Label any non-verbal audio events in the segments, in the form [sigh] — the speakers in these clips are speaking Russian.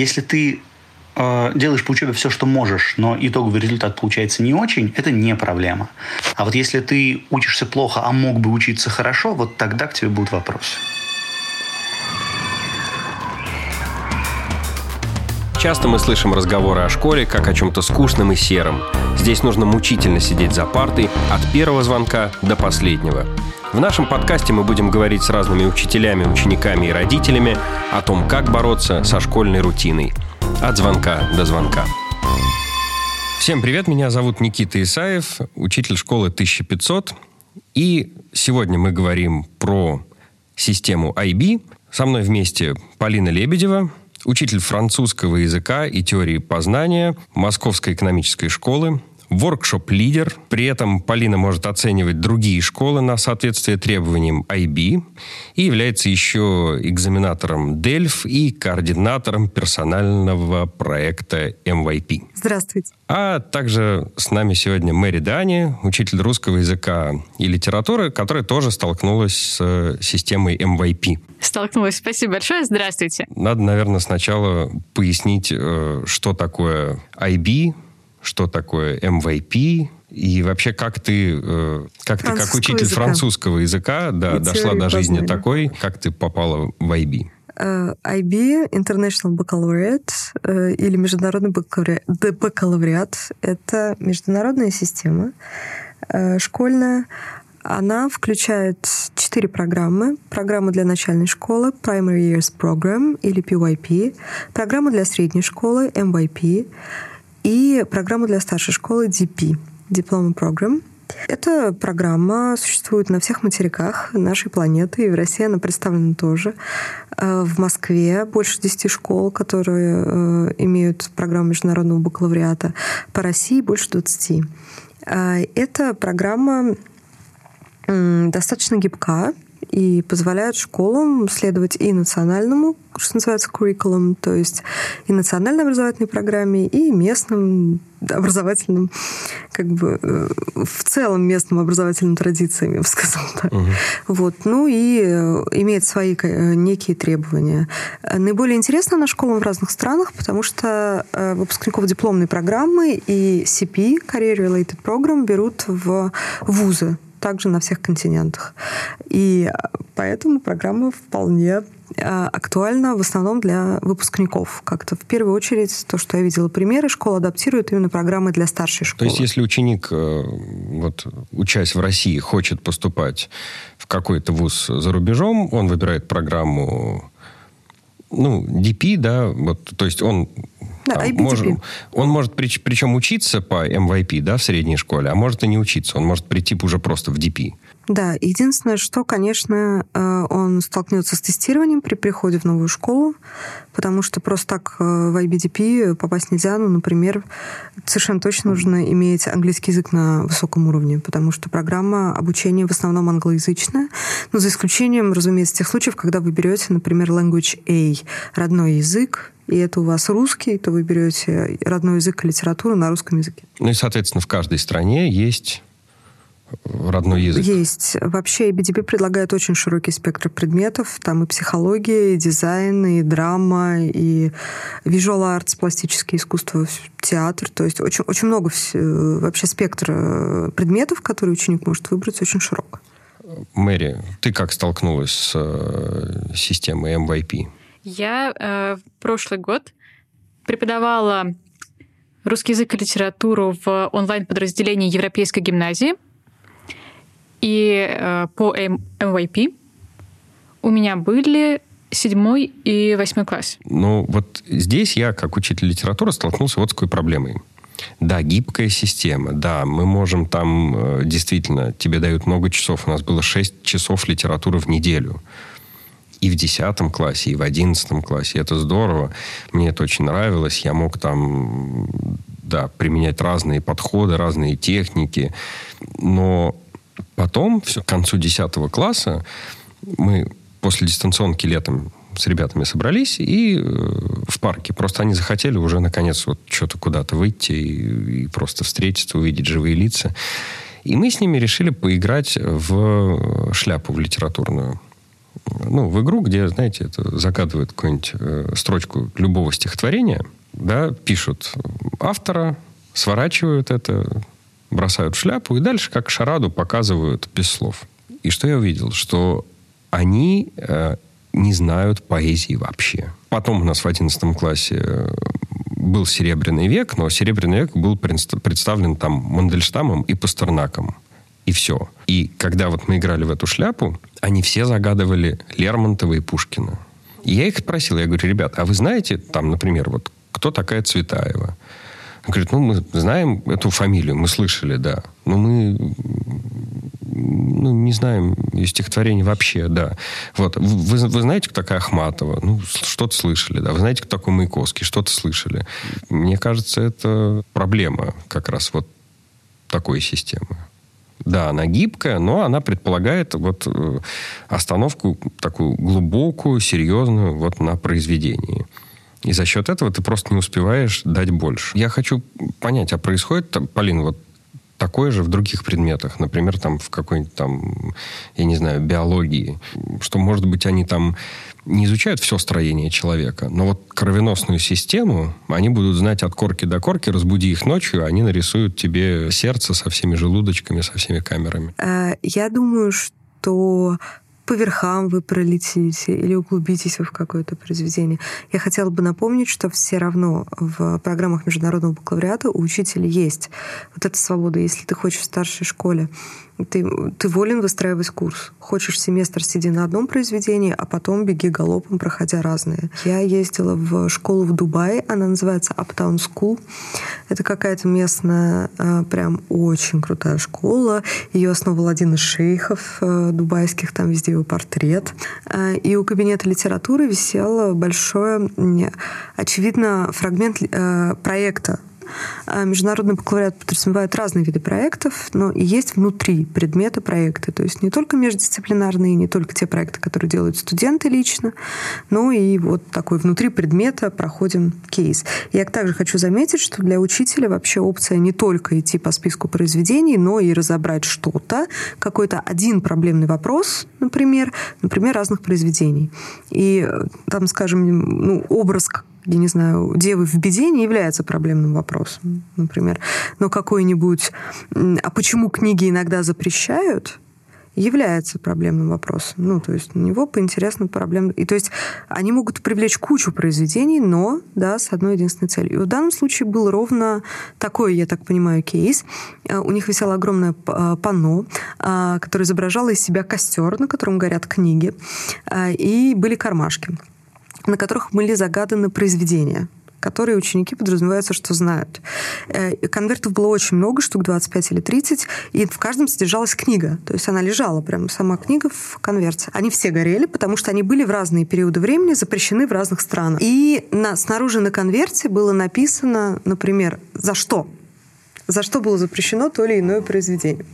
Если ты э, делаешь по учебе все, что можешь, но итоговый результат получается не очень, это не проблема. А вот если ты учишься плохо, а мог бы учиться хорошо, вот тогда к тебе будут вопросы. Часто мы слышим разговоры о школе как о чем-то скучном и сером. Здесь нужно мучительно сидеть за партой от первого звонка до последнего. В нашем подкасте мы будем говорить с разными учителями, учениками и родителями о том, как бороться со школьной рутиной. От звонка до звонка. Всем привет, меня зовут Никита Исаев, учитель школы 1500. И сегодня мы говорим про систему IB. Со мной вместе Полина Лебедева, учитель французского языка и теории познания Московской экономической школы, воркшоп-лидер. При этом Полина может оценивать другие школы на соответствие требованиям IB и является еще экзаменатором DELF и координатором персонального проекта MYP. Здравствуйте. А также с нами сегодня Мэри Дани, учитель русского языка и литературы, которая тоже столкнулась с системой MYP. Столкнулась. Спасибо большое. Здравствуйте. Надо, наверное, сначала пояснить, э, что такое IB, что такое MVP, и вообще, как ты, э, как ты как учитель языка. французского языка да, дошла до жизни познали. такой, как ты попала в IB? Uh, э, IB, International Baccalaureate, uh, или Международный бакалавриат, это международная система школьная. Она включает четыре программы. Программа для начальной школы, Primary Years Program, или PYP, программа для средней школы, MYP, и программу для старшей школы DP, Diploma Program. Эта программа существует на всех материках нашей планеты, и в России она представлена тоже. Э, в Москве больше 10 школ, которые э, имеют программу международного бакалавриата. По России больше 20. Э, эта программа достаточно гибка, и позволяют школам следовать и национальному, что называется, curriculum, то есть и национальной образовательной программе, и местным образовательным, как бы э, в целом местным образовательным традициям, я бы сказала так. Угу. Вот. Ну и э, имеет свои э, некие требования. Наиболее интересно на школам в разных странах, потому что выпускников дипломной программы и CP, Career Related Program, берут в вузы также на всех континентах. И поэтому программа вполне а, актуальна в основном для выпускников. Как-то в первую очередь то, что я видела примеры, школа адаптирует именно программы для старшей школы. То есть если ученик, э, вот, учась в России, хочет поступать в какой-то вуз за рубежом, он выбирает программу ну, DP, да, вот, то есть он может, он может при, причем учиться по MYP, да, в средней школе, а может и не учиться. Он может прийти уже просто в DP. Да, единственное, что, конечно, э, он столкнется с тестированием при приходе в новую школу, потому что просто так э, в IBDP попасть нельзя. Ну, например, совершенно точно нужно иметь английский язык на высоком уровне, потому что программа обучения в основном англоязычная, но за исключением, разумеется, тех случаев, когда вы берете, например, Language A, родной язык, и это у вас русский, то вы берете родной язык и литературу на русском языке. Ну и, соответственно, в каждой стране есть родной язык? Есть. Вообще BDP предлагает очень широкий спектр предметов. Там и психология, и дизайн, и драма, и visual arts, пластическое искусство, театр. То есть очень, очень много вообще спектра предметов, которые ученик может выбрать, очень широк. Мэри, ты как столкнулась с э, системой MYP? Я э, прошлый год преподавала русский язык и литературу в онлайн-подразделении Европейской гимназии – и э, по MYP у меня были седьмой и восьмой класс. Ну, вот здесь я, как учитель литературы, столкнулся вот с такой проблемой. Да, гибкая система, да, мы можем там, э, действительно, тебе дают много часов. У нас было 6 часов литературы в неделю. И в 10 классе, и в 11 классе. Это здорово. Мне это очень нравилось. Я мог там, да, применять разные подходы, разные техники. Но Потом, все, к концу 10 класса, мы после дистанционки летом с ребятами собрались и э, в парке. Просто они захотели уже, наконец, вот что-то куда-то выйти и, и просто встретиться, увидеть живые лица. И мы с ними решили поиграть в шляпу, в литературную. Ну, в игру, где, знаете, это закатывают какую-нибудь э, строчку любого стихотворения, да, пишут автора, сворачивают это, бросают шляпу и дальше как шараду показывают без слов. И что я увидел? Что они э, не знают поэзии вообще. Потом у нас в 11 классе э, был Серебряный век, но Серебряный век был представлен там Мандельштамом и Пастернаком. И все. И когда вот мы играли в эту шляпу, они все загадывали Лермонтова и Пушкина. И я их спросил, я говорю, ребят, а вы знаете, там, например, вот кто такая Цветаева? Он говорит, ну, мы знаем эту фамилию, мы слышали, да. Но мы ну, не знаем ее стихотворений вообще, да. Вот. Вы, вы знаете, кто такая Ахматова? Ну, что-то слышали, да. Вы знаете, кто такой Маяковский? Что-то слышали. Мне кажется, это проблема как раз вот такой системы. Да, она гибкая, но она предполагает вот э, остановку такую глубокую, серьезную вот на произведении. И за счет этого ты просто не успеваешь дать больше. Я хочу понять, а происходит, Полин, вот такое же в других предметах, например, там в какой-нибудь там, я не знаю, биологии, что, может быть, они там не изучают все строение человека, но вот кровеносную систему они будут знать от корки до корки, разбуди их ночью, они нарисуют тебе сердце со всеми желудочками, со всеми камерами. Э, я думаю, что по верхам вы пролетите или углубитесь в какое-то произведение. Я хотела бы напомнить, что все равно в программах международного бакалавриата у учителя есть вот эта свобода. Если ты хочешь в старшей школе ты, ты волен выстраивать курс. Хочешь семестр, сиди на одном произведении, а потом беги галопом, проходя разные. Я ездила в школу в Дубае, она называется Uptown School. Это какая-то местная, э, прям очень крутая школа. Ее основал один из шейхов э, дубайских, там везде его портрет. Э, и у кабинета литературы висел большой, очевидно, фрагмент проекта международный бакалавриат подразумевает разные виды проектов, но и есть внутри предмета проекты. То есть не только междисциплинарные, не только те проекты, которые делают студенты лично, но и вот такой внутри предмета проходим кейс. Я также хочу заметить, что для учителя вообще опция не только идти по списку произведений, но и разобрать что-то, какой-то один проблемный вопрос, например, например, разных произведений. И э, там, скажем, ну, образ я не знаю, девы в беде не является проблемным вопросом, например. Но какой-нибудь... А почему книги иногда запрещают? является проблемным вопросом. Ну, то есть на него по интересным проблемам. И то есть они могут привлечь кучу произведений, но, да, с одной единственной целью. И в данном случае был ровно такой, я так понимаю, кейс. А, у них висело огромное а, панно, а, которое изображало из себя костер, на котором горят книги, и были кармашки на которых были загаданы произведения которые ученики подразумеваются, что знают. Э, конвертов было очень много, штук 25 или 30, и в каждом содержалась книга. То есть она лежала прямо, сама книга в конверте. Они все горели, потому что они были в разные периоды времени запрещены в разных странах. И на, снаружи на конверте было написано, например, за что за что было запрещено то или иное произведение.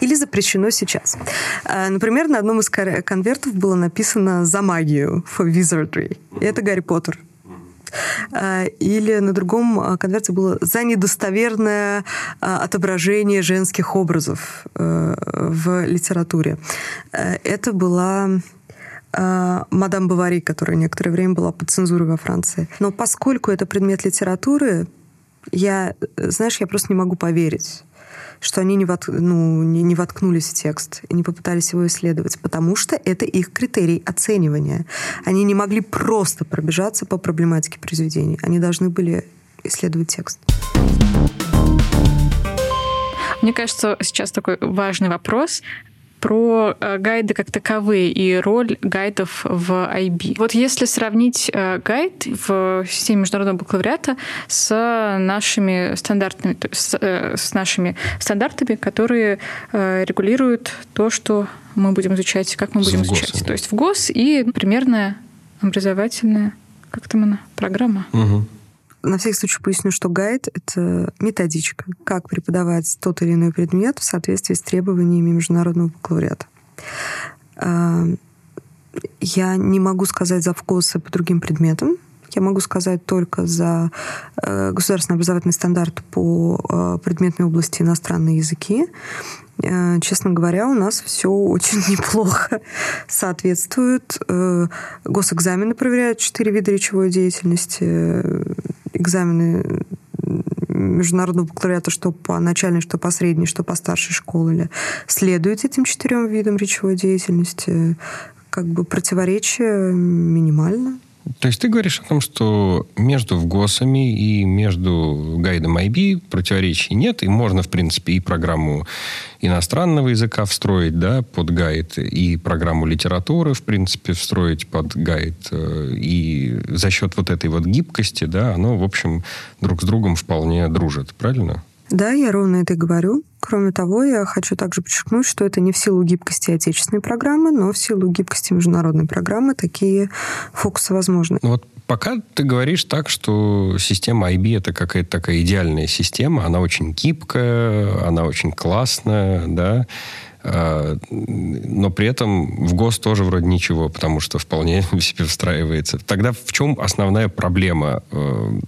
Или запрещено сейчас. А, например, на одном из конвертов было написано «За магию» for wizardry. И это Гарри Поттер. А, или на другом а, конверте было «За недостоверное отображение женских образов в литературе». Это была мадам Бавари, которая некоторое время была под цензурой во Франции. Но поскольку это предмет литературы, я, знаешь, я просто не могу поверить, что они не, вот, ну, не, не воткнулись в текст и не попытались его исследовать, потому что это их критерий оценивания. Они не могли просто пробежаться по проблематике произведений. Они должны были исследовать текст. Мне кажется, сейчас такой важный вопрос про э, гайды как таковые и роль гайдов в IB. Вот если сравнить э, гайд в системе международного бакалавриата с нашими стандартными, с, э, с нашими стандартами, которые регулируют то, что мы будем изучать, как мы будем изучать. То есть в ГОС и примерная образовательная как там она, программа. Угу. На всякий случай поясню, что гайд — это методичка, как преподавать тот или иной предмет в соответствии с требованиями международного бакалавриата. А, я не могу сказать за вкусы по другим предметам, я могу сказать только за э, государственный образовательный стандарт по э, предметной области иностранные языки. Э, честно говоря, у нас все очень [laughs] неплохо соответствует. Госэкзамены проверяют четыре вида речевой деятельности. Экзамены международного бакалавриата, что по начальной, что по средней, что по старшей школе, следует этим четырем видам речевой деятельности. Как бы противоречие минимально. То есть ты говоришь о том, что между ВГОСами и между гайдом IB противоречий нет, и можно, в принципе, и программу иностранного языка встроить да, под гайд, и программу литературы, в принципе, встроить под гайд. Э, и за счет вот этой вот гибкости, да, оно, в общем, друг с другом вполне дружит, правильно? Да, я ровно это и говорю. Кроме того, я хочу также подчеркнуть, что это не в силу гибкости отечественной программы, но в силу гибкости международной программы такие фокусы возможны. Вот пока ты говоришь так, что система IB это какая-то такая идеальная система, она очень гибкая, она очень классная, да, а, но при этом в ГОС тоже вроде ничего, потому что вполне [laughs] себе встраивается. Тогда в чем основная проблема э,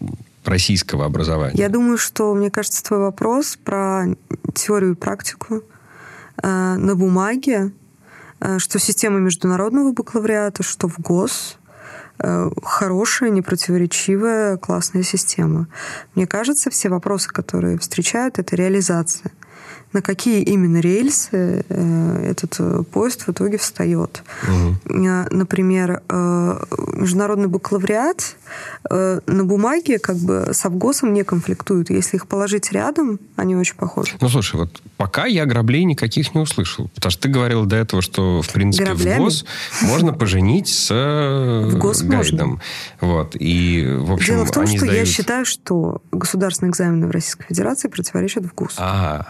российского образования? Я думаю, что, мне кажется, твой вопрос про теорию и практику э, на бумаге, э, что система международного бакалавриата, что в ГОС э, хорошая, непротиворечивая, классная система. Мне кажется, все вопросы, которые встречают, это реализация на какие именно рельсы э, этот э, поезд в итоге встает. Угу. Например, международный бакалавриат на бумаге как бы с Авгосом не конфликтуют. Если их положить рядом, они очень похожи. Ну, слушай, вот пока я граблей никаких не услышал. Потому что ты говорил до этого, что, в принципе, Граблями? ФГОС можно поженить с гайдом. Вот. И, в общем, Дело в том, что сдают... я считаю, что государственные экзамены в Российской Федерации противоречат в. А, и, а,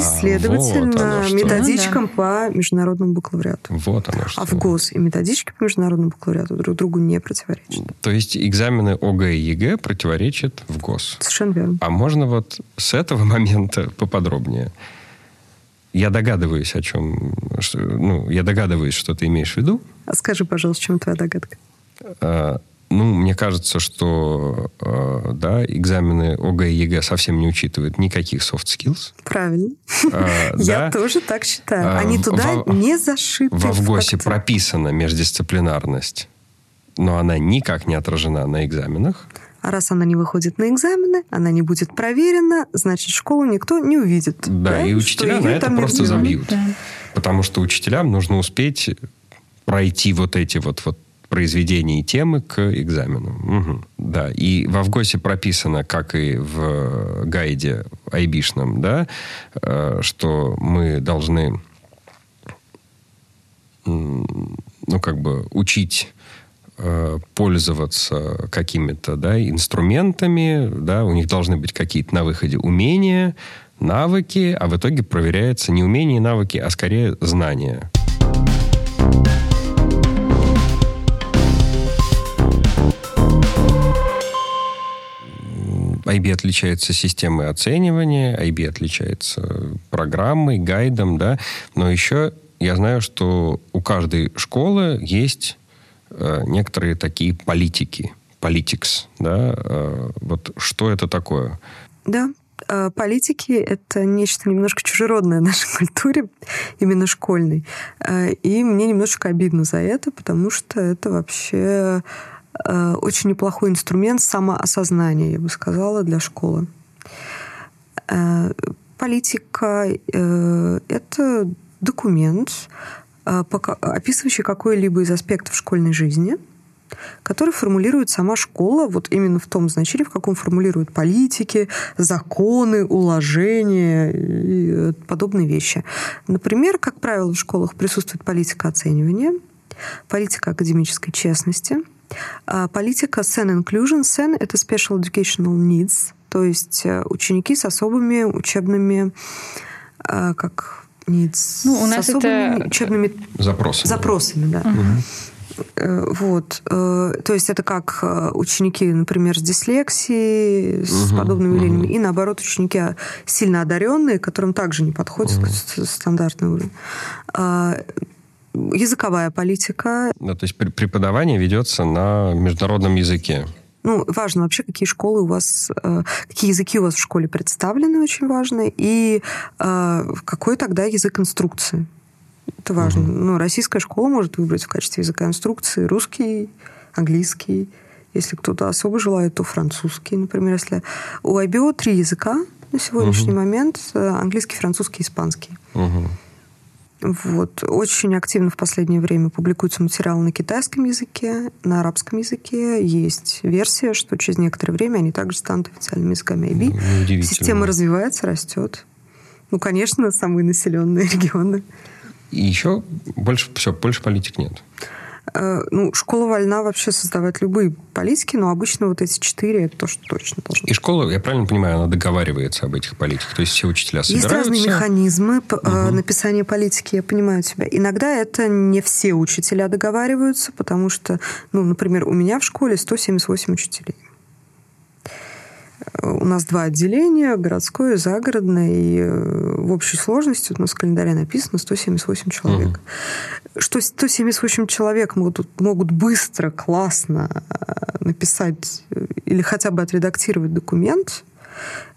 следовательно, вот методичкам ну, да. по международному бакалавриату. Вот оно что. А ФГОС и методички по международному бакалавриату друг другу не противоречат. То есть экзамены ОГЭ и ЕГЭ противоречат ФГОС. Совершенно верно. А можно вот с этого момента поподробнее? Я догадываюсь, о чем... Что, ну, я догадываюсь, что ты имеешь в виду. А скажи, пожалуйста, в чем твоя догадка? Ну, мне кажется, что э, да, экзамены ОГЭ и ЕГЭ совсем не учитывают никаких soft skills. Правильно. Э, [laughs] Я тоже так считаю. А, Они туда не зашиты. В ФГОСе прописана междисциплинарность, но она никак не отражена на экзаменах. А раз она не выходит на экзамены, она не будет проверена, значит, школу никто не увидит. Да, да? и учителя на это просто забьют. Да. Потому что учителям нужно успеть пройти вот эти вот, вот произведений темы к экзамену. Угу. Да, и в Авгосе прописано, как и в гайде айбишном, да, э, что мы должны ну, как бы учить э, пользоваться какими-то да, инструментами, да, у них должны быть какие-то на выходе умения, навыки, а в итоге проверяется не умения и навыки, а скорее знания. IB отличается системой оценивания, IB отличается программой, гайдом, да, но еще я знаю, что у каждой школы есть э, некоторые такие политики, политикс, да, э, вот что это такое? Да, э, политики — это нечто немножко чужеродное нашей [laughs] культуре, именно школьной. Э, и мне немножечко обидно за это, потому что это вообще очень неплохой инструмент самоосознания, я бы сказала, для школы. Э, политика э, — это документ, описывающий какой-либо из аспектов школьной жизни, который формулирует сама школа вот именно в том значении, в каком формулируют политики, законы, уложения и подобные вещи. Например, как правило, в школах присутствует политика оценивания, политика академической честности – политика SEN Inclusion. SEN — это Special Educational Needs, то есть э, ученики с особыми учебными, а, как needs, ну, у нас с особыми это... учебными запросами. Запросами, да. Угу. Вот. Э, то есть это как ученики, например, с дислексией, с угу, подобными угу. и наоборот ученики сильно одаренные, которым также не подходит угу. стандартный уровень. Языковая политика. Да, то есть преподавание ведется на международном языке. Ну, важно вообще, какие школы у вас, э, какие языки у вас в школе представлены, очень важно, и э, какой тогда язык инструкции. Это важно. Угу. Ну, российская школа может выбрать в качестве языка инструкции русский, английский. Если кто-то особо желает, то французский, например. Если у IBO три языка на сегодняшний угу. момент э, английский, французский, испанский. Угу. Вот. Очень активно в последнее время публикуются материалы на китайском языке, на арабском языке. Есть версия, что через некоторое время они также станут официальными языками IB. Ну, Система развивается, растет. Ну, конечно, самые населенные [laughs] регионы. И еще больше, все, больше политик нет. Э, ну, школа вольна вообще создавать любые политики, но обычно вот эти четыре это то, что точно должно И школа, я правильно понимаю, она договаривается об этих политиках? То есть все учителя собираются? Есть разные механизмы угу. написания политики, я понимаю тебя. Иногда это не все учителя договариваются, потому что, ну, например, у меня в школе 178 учителей. У нас два отделения, городское и загородное, и э, в общей сложности у нас в календаре написано 178 человек. Угу. Что 178 человек могут, могут быстро, классно э, написать э, или хотя бы отредактировать документ,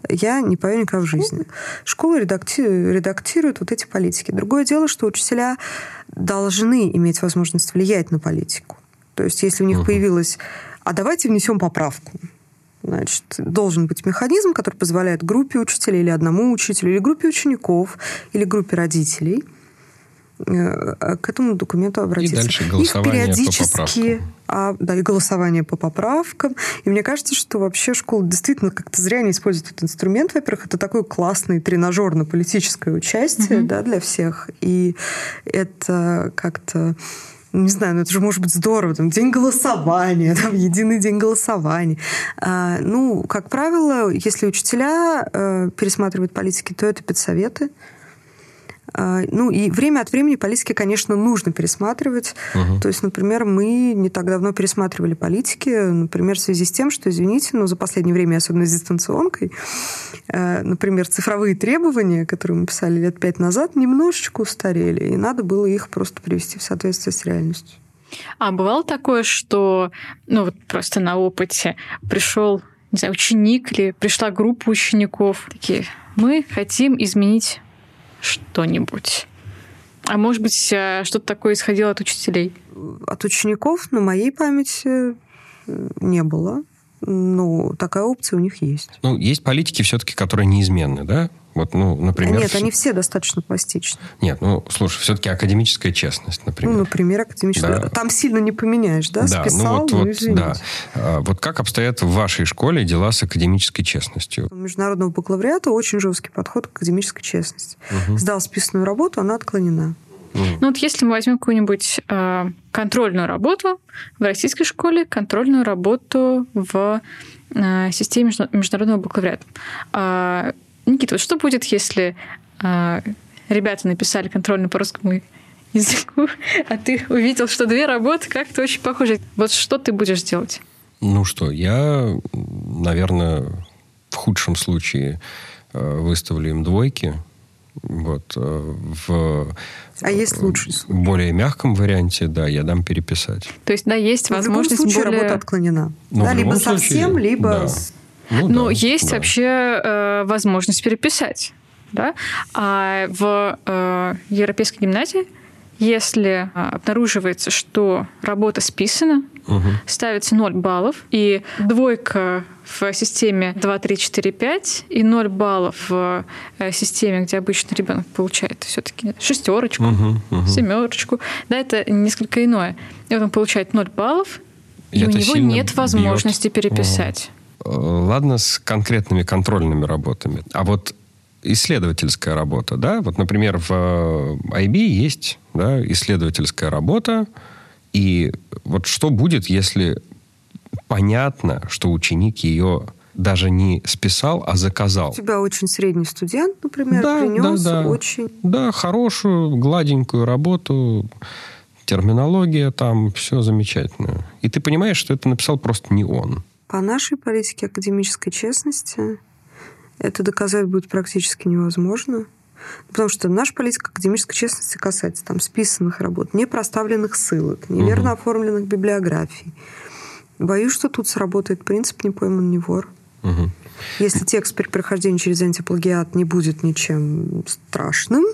я не поверю никогда в жизни. Школа редактирует, редактирует вот эти политики. Другое дело, что учителя должны иметь возможность влиять на политику. То есть, если у них появилось, а давайте внесем поправку. Значит, должен быть механизм, который позволяет группе учителей или одному учителю, или группе учеников, или группе родителей э, к этому документу обратиться. И дальше голосование Их периодически, по поправкам. А, да, и голосование по поправкам. И мне кажется, что вообще школа действительно как-то зря не использует этот инструмент. Во-первых, это такой классный тренажер на политическое участие угу. да, для всех. И это как-то не знаю, ну это же может быть здорово, там, день голосования, там, единый день голосования. А, ну, как правило, если учителя э, пересматривают политики, то это педсоветы, ну и время от времени политики, конечно, нужно пересматривать. Угу. То есть, например, мы не так давно пересматривали политики, например, в связи с тем, что, извините, но за последнее время, особенно с дистанционкой, э, например, цифровые требования, которые мы писали лет пять назад, немножечко устарели, и надо было их просто привести в соответствие с реальностью. А бывало такое, что, ну вот просто на опыте пришел, не знаю, ученик или пришла группа учеников, такие, мы хотим изменить что-нибудь? А может быть, э, что-то такое исходило от учителей? От учеников на моей памяти э, не было. Ну, такая опция у них есть. Ну, есть политики все-таки, которые неизменны, да? Вот, ну, например... Нет, они все достаточно пластичны. Нет, ну, слушай, все-таки академическая честность, например. Ну, например, академическая... Да. Там сильно не поменяешь, да? Да, Списал, ну, вот, ну, вот, да. А, вот как обстоят в вашей школе дела с академической честностью? У международного бакалавриата очень жесткий подход к академической честности. Угу. Сдал списанную работу, она отклонена. Ну вот если мы возьмем какую-нибудь э, контрольную работу в российской школе, контрольную работу в э, системе международного бакалавриата, э, Никита, вот что будет, если э, ребята написали контрольную по русскому языку, [laughs] а ты увидел, что две работы как-то очень похожи. Вот что ты будешь делать? Ну что, я, наверное, в худшем случае э, выставлю им двойки. Вот, э, в а есть лучший случай? В более мягком варианте, да, я дам переписать. То есть, да, есть Но возможность в любом случае более... работа отклонена. Ну, да, либо случае, совсем, либо... Да. Ну, Но да, есть да. вообще э, возможность переписать. Да? А в э, Европейской гимназии, если э, обнаруживается, что работа списана, угу. ставится 0 баллов, и двойка в системе 2, 3, 4, 5 и 0 баллов в э, системе, где обычно ребенок получает все-таки шестерочку, угу, угу. семерочку. Да, это несколько иное. И вот он получает 0 баллов, и, и у него нет возможности бьет. переписать. Э, ладно с конкретными контрольными работами, а вот исследовательская работа, да, вот, например, в IB есть да, исследовательская работа, и вот что будет, если понятно, что ученик ее даже не списал, а заказал. У тебя очень средний студент, например, да, принес да, да. очень... Да, хорошую, гладенькую работу, терминология там, все замечательно. И ты понимаешь, что это написал просто не он. По нашей политике академической честности это доказать будет практически невозможно. Потому что наша политика академической честности касается там списанных работ, непроставленных ссылок, неверно угу. оформленных библиографий, Боюсь, что тут сработает принцип «не пойман, не вор». Угу. Если текст при прохождении через антиплагиат не будет ничем страшным,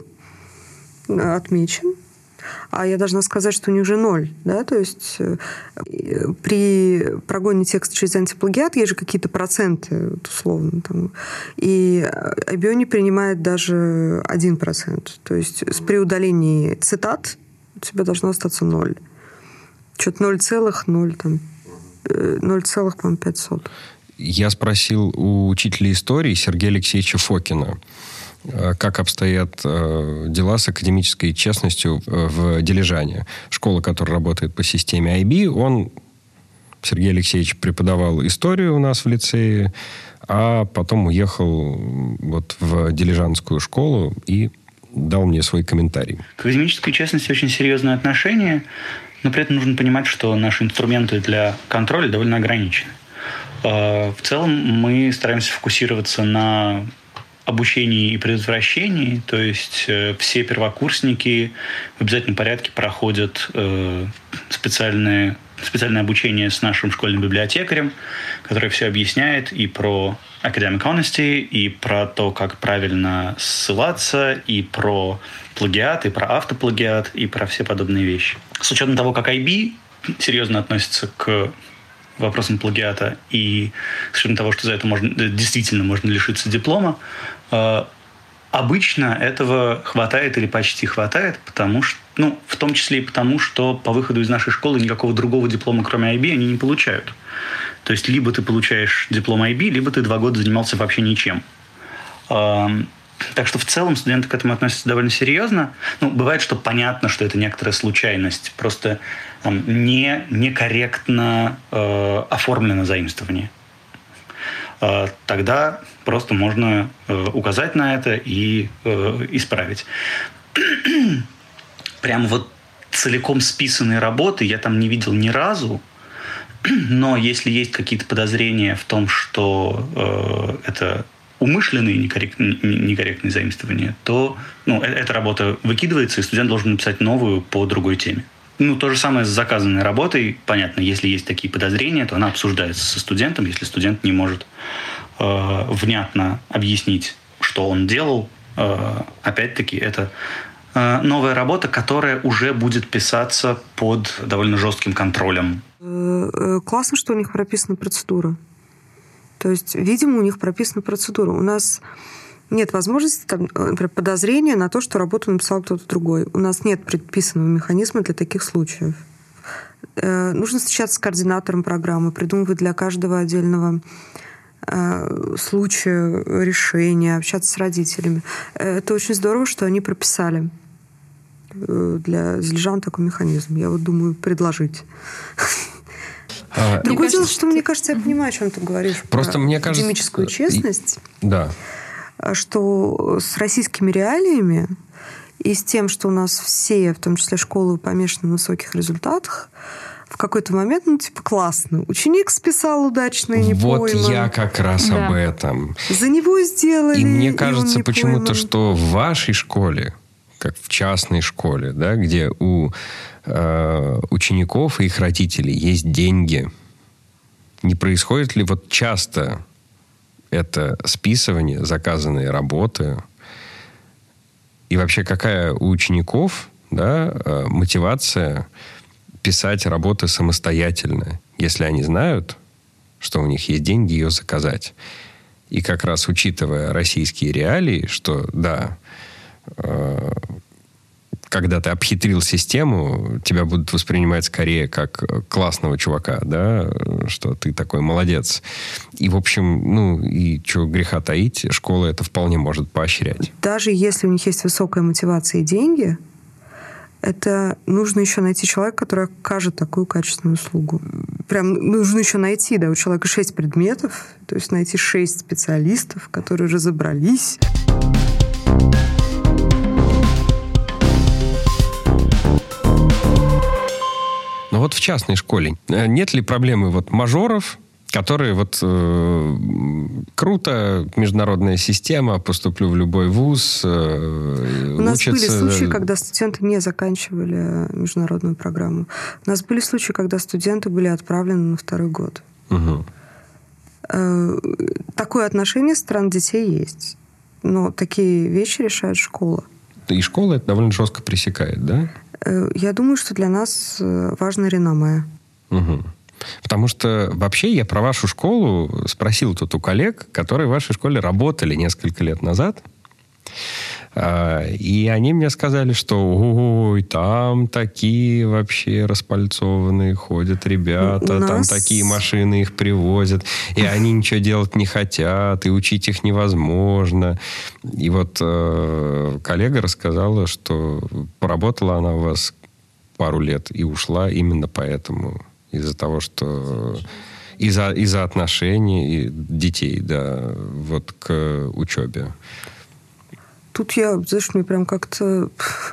отмечен, а я должна сказать, что у них же ноль, да, то есть э, при прогоне текста через антиплагиат есть же какие-то проценты, условно, там, и IBO не принимает даже один процент, то есть при удалении цитат у тебя должно остаться ноль. Что-то 0,0, там, 0,5. Э, я спросил у учителя истории Сергея Алексеевича Фокина, э, как обстоят э, дела с академической честностью в Дилижане. Школа, которая работает по системе IB, он, Сергей Алексеевич, преподавал историю у нас в лицее, а потом уехал вот в Дилижанскую школу и дал мне свой комментарий. К академической честности очень серьезное отношение. Но при этом нужно понимать, что наши инструменты для контроля довольно ограничены. В целом мы стараемся фокусироваться на обучении и предотвращении, то есть э, все первокурсники в обязательном порядке проходят э, специальные, специальное обучение с нашим школьным библиотекарем, который все объясняет и про academic honesty, и про то, как правильно ссылаться, и про плагиат, и про автоплагиат, и про все подобные вещи. С учетом того, как IB серьезно относится к вопросам плагиата и с учетом того, что за это можно, действительно можно лишиться диплома, э, обычно этого хватает или почти хватает, потому что, ну, в том числе и потому, что по выходу из нашей школы никакого другого диплома, кроме IB, они не получают. То есть либо ты получаешь диплом IB, либо ты два года занимался вообще ничем. Эм, так что в целом студенты к этому относятся довольно серьезно. Ну, бывает, что понятно, что это некоторая случайность. Просто там, не, некорректно э, оформлено заимствование. Э, тогда просто можно э, указать на это и э, исправить. [clears throat] Прям вот целиком списанные работы я там не видел ни разу. [clears throat] Но если есть какие-то подозрения в том, что э, это умышленные некорректные, некорректные заимствования, то ну, э, эта работа выкидывается, и студент должен написать новую по другой теме. Ну, то же самое с заказанной работой. Понятно, если есть такие подозрения, то она обсуждается со студентом. Если студент не может э, внятно объяснить, что он делал, э, опять-таки, это э, новая работа, которая уже будет писаться под довольно жестким контролем. Э, э, классно, что у них прописана процедура. То есть, видимо, у них прописана процедура. У нас нет возможности, там, например, подозрения на то, что работу написал кто-то другой. У нас нет предписанного механизма для таких случаев. Э, нужно встречаться с координатором программы, придумывать для каждого отдельного э, случая решения, общаться с родителями. Это очень здорово, что они прописали э, для Зельжан такой механизм. Я вот думаю предложить. А, Другое дело, что мне кажется, я понимаю, о чем ты говоришь. Просто мне кажется... Академическую честность. Да. А что с российскими реалиями и с тем, что у нас все, в том числе школы, помешаны на высоких результатах, в какой-то момент, ну, типа, классно. Ученик списал удачно и не Вот пойман. я как раз да. об этом. За него сделали. И мне кажется почему-то, что в вашей школе, как в частной школе, да, где у э, учеников и их родителей есть деньги, не происходит ли вот часто это списывание, заказанные работы. И вообще, какая у учеников да, э, мотивация писать работы самостоятельно, если они знают, что у них есть деньги ее заказать. И как раз учитывая российские реалии, что да, э, когда ты обхитрил систему, тебя будут воспринимать скорее как классного чувака, да, что ты такой молодец. И, в общем, ну, и что греха таить, школа это вполне может поощрять. Даже если у них есть высокая мотивация и деньги, это нужно еще найти человека, который окажет такую качественную услугу. Прям нужно еще найти, да, у человека шесть предметов, то есть найти шесть специалистов, которые разобрались. Вот в частной школе э, нет ли проблемы вот мажоров, которые вот э, круто, международная система, поступлю в любой вуз. Э, У нас учатся... были случаи, когда студенты не заканчивали международную программу. У нас были случаи, когда студенты были отправлены на второй год. Угу. Э, такое отношение стран детей есть. Но такие вещи решает школа. И школа это довольно жестко пресекает, да? Э, Я думаю, что для нас э, важно реноме. Угу. Потому что вообще я про вашу школу спросил тут у коллег, которые в вашей школе работали несколько лет назад. А, И они мне сказали, что ой, там такие вообще распальцованные ходят ребята, У там нас- такие машины их привозят, и они ничего делать не хотят, и учить их невозможно. И вот э, коллега рассказала, что поработала она у вас пару лет и ушла именно поэтому, из-за того, что из-за из-за отношений детей, да, вот к учебе. Тут я, знаешь, мне прям как-то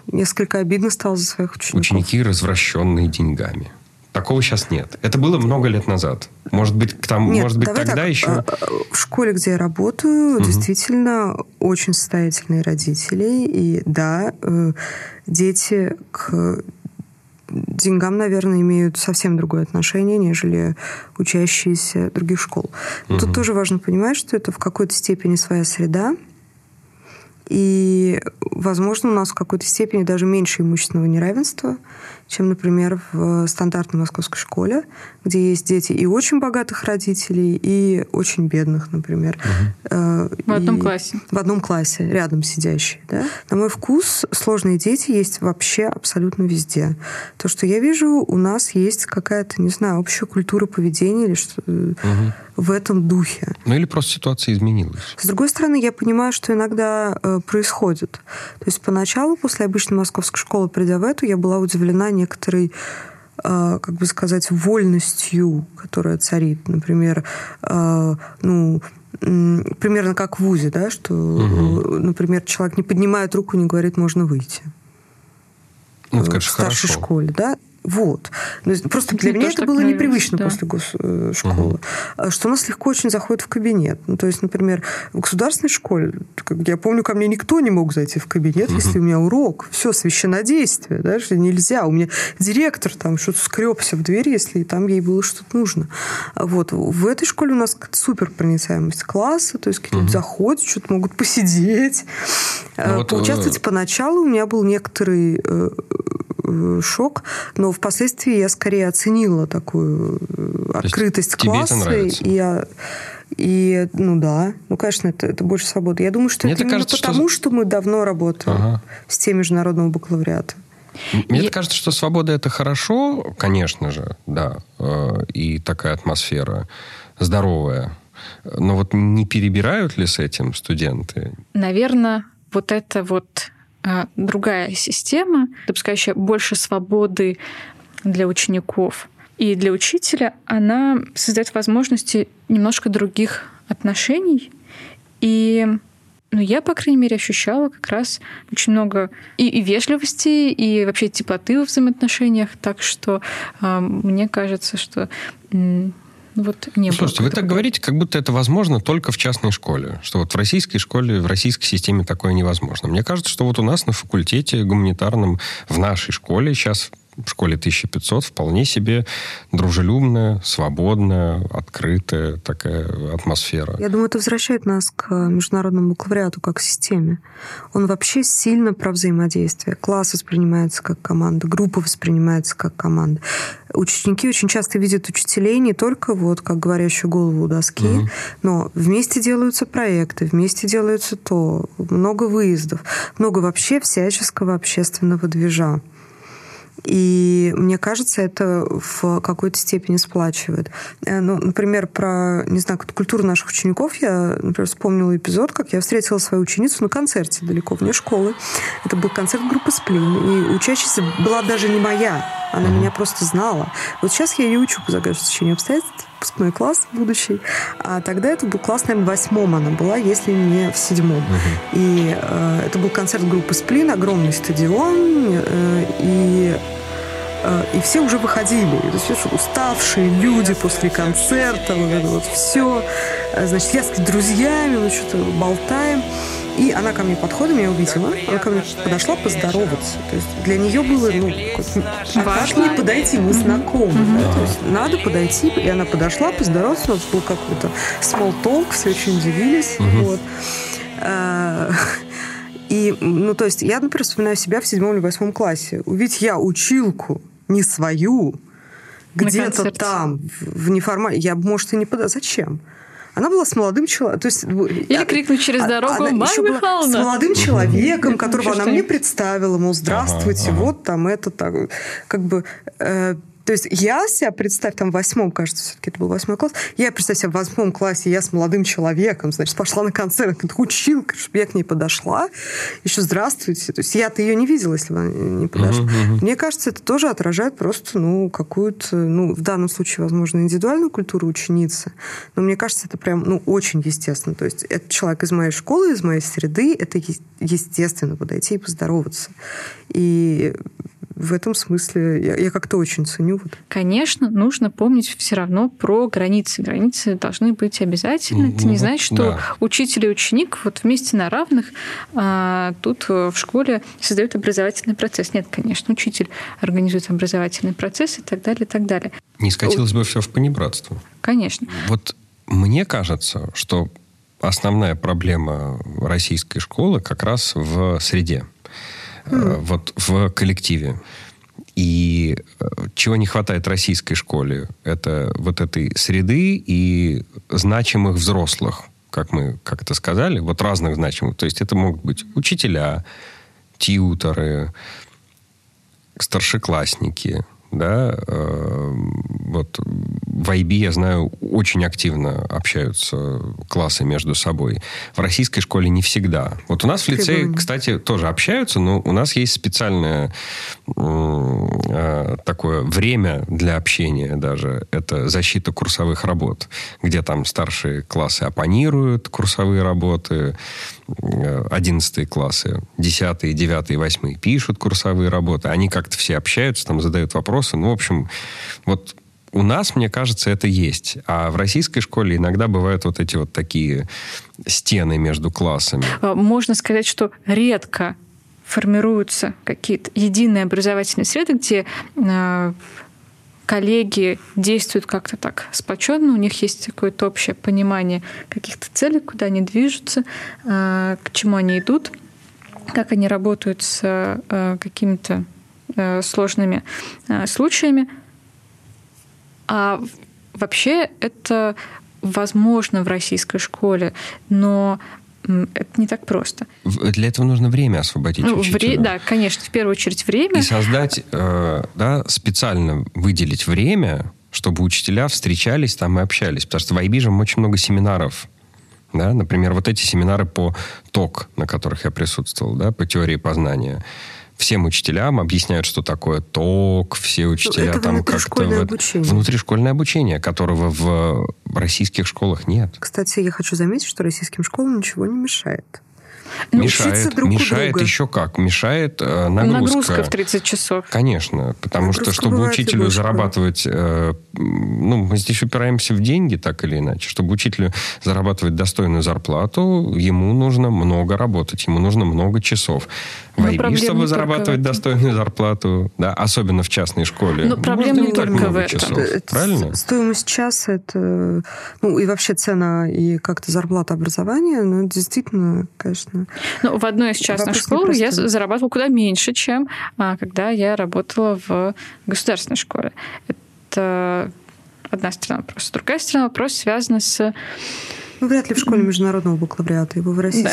несколько обидно стало за своих учеников. Ученики, развращенные деньгами. Такого сейчас нет. Это было много лет назад. Может быть, там, Нет, может быть, тогда так, еще. а, а, В школе, где я работаю, действительно очень состоятельные родители. И да, э, дети к деньгам, наверное, имеют совсем другое отношение, нежели учащиеся других школ. Но Тут тоже важно понимать, что это в какой-то степени своя среда. И, возможно, у нас в какой-то степени даже меньше имущественного неравенства, чем, например, в стандартной московской школе, где есть дети и очень богатых родителей, и очень бедных, например. Э, В одном и- классе. В одном классе, рядом сидящие. Да? На мой вкус, сложные дети есть вообще абсолютно везде. То, что я вижу, у нас есть какая-то, не знаю, общая культура поведения или что в этом духе. Ну или просто ситуация изменилась. С другой стороны, я понимаю, что иногда э, происходит. То есть поначалу, после обычной московской школы, придя в эту, я была удивлена некоторой э, как бы сказать, вольностью, которая царит. Например, э, ну, примерно как в ВУЗе, да, что, э, например, человек не поднимает руку и не говорит, можно выйти. Ну, это, конечно, в старшей хорошо. школе, да? Вот. Ну, Просто для Мне меня это было непривычно да. после госшколы. Что у нас легко очень заходит в кабинет. Ну, то есть, например, в государственной школе, как я помню, ко мне никто не мог зайти в кабинет, если у меня урок. Все, священнодействие. Да, что нельзя. У меня директор там что-то скребся в дверь, если там ей было что-то нужно. Вот. В этой школе у нас супер проницаемость класса, то есть какие-то люди заходят, что-то могут посидеть. Ну, вот, Поучаствовать э, поначалу у меня был некоторый э, э, шок, но впоследствии я скорее оценила такую э, есть открытость класса. И, я, и, ну да, ну, конечно, это, это больше свободы. Я думаю, что Мне это именно кажется, что потому, за- что... мы давно работаем Ага. в системе международного бакалавриата. Мне Е- кажется, что свобода это хорошо, конечно же, да, э, и такая атмосфера здоровая. Но вот не перебирают ли с этим студенты? Наверное, вот это вот другая система, допускающая больше свободы для учеников и для учителя, она создает возможности немножко других отношений. И ну, я, по крайней мере, ощущала как раз очень много и, и вежливости, и вообще теплоты во взаимоотношениях. Так что а, мне кажется, что вот не Ну, было слушайте, вы так говорите, как будто это возможно только в частной школе. Что вот в российской школе, в российской системе такое невозможно. Мне кажется, что вот у нас на факультете гуманитарном, в нашей школе сейчас в школе 1500 вполне себе дружелюбная, свободная, открытая такая атмосфера. Я думаю, это возвращает нас к международному бакалавриату как системе. Он вообще сильно про взаимодействие. Класс воспринимается как команда, группа воспринимается как команда. Ученики очень часто видят учителей не только вот как говорящую голову у доски, но вместе делаются проекты, вместе делаются то, много выездов, много вообще всяческого общественного движа. И мне кажется, это в какой-то степени сплачивает. Э, Ну, например, про, не знаю, культуру наших учеников я, например, вспомнила эпизод, как я встретила свою ученицу на концерте далеко вне школы. Это был концерт группы «Сплин». И учащаяся была даже не моя. Она меня просто знала. Вот сейчас я ее учу по загадочному течению обстоятельств, выпускной класс будущий. А тогда это был класс, наверное, в восьмом она была, если не в седьмом. И э, это был концерт группы «Сплин», огромный стадион. э, и э, и все уже выходили. То есть, уставшие люди после концерта, вот это вот все. Э, значит, я с друзьями, мы что-то болтаем. И она ко мне подходит, меня увидела, она ко мне подошла поздороваться. То есть для нее было, ну, а как не подойти, мы знакомы. Mm-hmm. Да? То есть надо подойти, и она подошла, поздороваться, у нас был какой-то small talk, все очень удивились. Mm-hmm. Вот. А, [laughs] и, ну, то есть я, например, вспоминаю себя в седьмом или восьмом классе. Увидеть я училку, не свою, где-то там, в неформальном... Я, может, и не подала. Зачем? Она была с молодым человеком. То есть, Или я, крикнуть через дорогу она «Марья Михайловна!» С молодым человеком, которого она мне представила, мол, здравствуйте, вот там это так. Как бы э, то есть я себя, представь, там в восьмом, кажется, все-таки это был восьмой класс, я, представь себя, в восьмом классе я с молодым человеком, значит, пошла на концерт, училка, чтобы я к ней подошла, еще здравствуйте. То есть я-то ее не видела, если бы она не подошла. Uh-huh, Мне кажется, это тоже отражает просто, ну, какую-то, ну, в данном случае, возможно, индивидуальную культуру ученицы, но мне кажется, это прям, ну, очень естественно. То есть это человек из моей школы, из моей среды, это естественно подойти и поздороваться. И в этом смысле я, я как-то очень ценю. Вот. Конечно, нужно помнить все равно про границы. Границы должны быть обязательны. Это не значит, что да. учитель и ученик вот вместе на равных а, тут э, в школе создают образовательный процесс. Нет, конечно, учитель организует образовательный процесс и так далее, и так далее. Не скатилось бы все в понебратство. Конечно. Вот мне кажется, что основная проблема российской школы как раз в среде mm. вот в коллективе. И э, чего не хватает российской школе, это вот этой среды и значимых взрослых, как мы как-то сказали, вот разных значимых. То есть это могут быть учителя, тьюторы, старшеклассники, да, э, вот в IB, я знаю, очень активно общаются классы между собой. В российской школе не всегда. Вот у нас в лицее, кстати, тоже общаются, но у нас есть специальное э, такое время для общения даже. Это защита курсовых работ, где там старшие классы оппонируют курсовые работы, одиннадцатые классы, десятые, девятые, восьмые пишут курсовые работы. Они как-то все общаются, там задают вопросы. Ну, в общем, вот у нас, мне кажется, это есть. А в российской школе иногда бывают вот эти вот такие стены между классами. А, можно сказать, что редко формируются какие-то единые образовательные среды, где а, коллеги действуют как-то так сплоченно, у них есть какое-то общее понимание каких-то целей, куда они движутся, а, к чему они идут, как они работают с какими-то сложными случаями. А вообще это возможно в российской школе, но это не так просто. Для этого нужно время освободить ну, вре- Да, конечно, в первую очередь время. И создать, э, да, специально выделить время, чтобы учителя встречались там и общались. Потому что в IB же очень много семинаров. Да? Например, вот эти семинары по ТОК, на которых я присутствовал, да, по теории познания всем учителям объясняют, что такое ток, все учителя это там как-то... Обучение. Внутришкольное обучение, которого в российских школах нет. Кстати, я хочу заметить, что российским школам ничего не мешает. Ну, мешает, друг мешает друга. еще как. Мешает э, нагрузка. Нагрузка в 30 часов. Конечно. Потому нагрузка что, чтобы учителю зарабатывать... Э, ну, мы здесь упираемся в деньги, так или иначе. Чтобы учителю зарабатывать достойную зарплату, ему нужно много работать, ему нужно много часов. В IB, чтобы зарабатывать достойную зарплату, да, особенно в частной школе. Но проблема не только в этом. Часов, правильно? Стоимость часа это... Ну, и вообще цена и как-то зарплата образования, ну, действительно, конечно, ну, в одной из частных школ я зарабатывала куда меньше, чем а, когда я работала в государственной школе. Это одна сторона вопроса. Другая сторона вопрос связан с ну, вряд ли в школе международного бакалавриата. Его в России, да,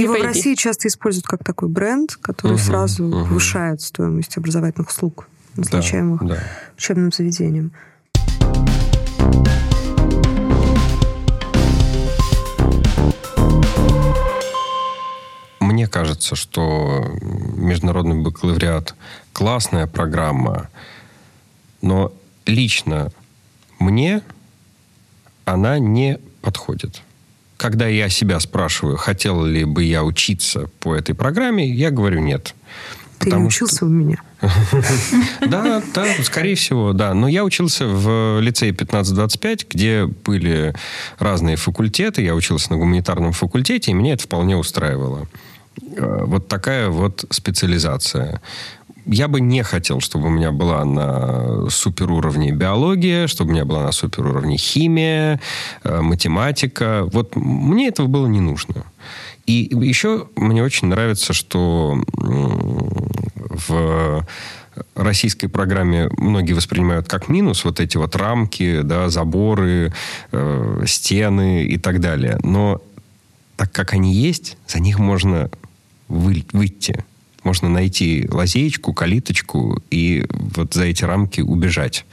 его в России часто используют как такой бренд, который угу, сразу угу. повышает стоимость образовательных услуг, назначаемых да, да. учебным заведением. Мне кажется, что международный бакалавриат классная программа, но лично мне она не подходит. Когда я себя спрашиваю, хотел ли бы я учиться по этой программе, я говорю нет. Ты не учился у меня. [laughs] Да, да, скорее всего, да. Но я учился в лицее 1525, где были разные факультеты. Я учился на гуманитарном факультете, и меня это вполне устраивало. Э, вот такая вот специализация я бы не хотел, чтобы у меня была на суперуровне биология, чтобы у меня была на суперуровне химия, э, математика. Вот мне этого было не нужно. И еще мне очень нравится, что в российской программе многие воспринимают как минус вот эти вот рамки, да, заборы, э, стены и так далее. Но так как они есть, за них можно вы, выйти. Можно найти лазеечку, калиточку и вот за эти рамки убежать.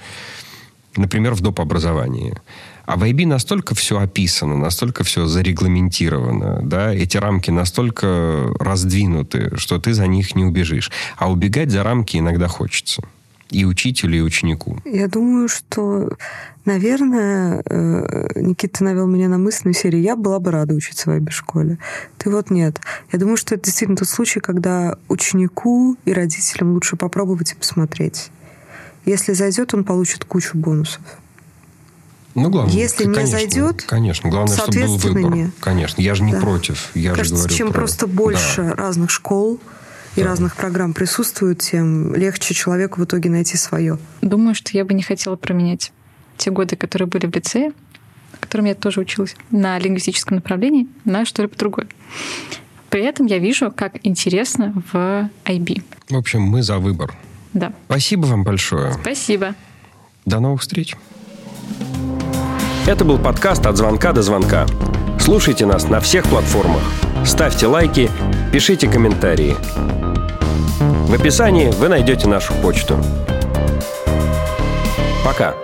Например, в доп. образовании. А в IB настолько все описано, настолько все зарегламентировано, да, эти рамки настолько раздвинуты, что ты за них не убежишь. А убегать за рамки иногда хочется. И учителю, и ученику. Я думаю, что, наверное, э, Никита навел меня на мысль на серии «Я была бы рада учиться в IB-школе». Ты вот нет. Я думаю, что это действительно тот случай, когда ученику и родителям лучше попробовать и посмотреть. Если зайдет, он получит кучу бонусов. Ну, главное, Если конечно, не зайдет, конечно, главное, чтобы был выбор. Не. Конечно, я же не да. против. Я Кажется, же говорю чем про... просто больше да. разных школ и разных программ присутствует, тем легче человеку в итоге найти свое. Думаю, что я бы не хотела променять те годы, которые были в лицее, в котором я тоже училась на лингвистическом направлении, на что-либо другое. При этом я вижу, как интересно в IB. В общем, мы за выбор. Да. Спасибо вам большое. Спасибо. До новых встреч. Это был подкаст «От звонка до звонка». Слушайте нас на всех платформах. Ставьте лайки, пишите комментарии. В описании вы найдете нашу почту. Пока.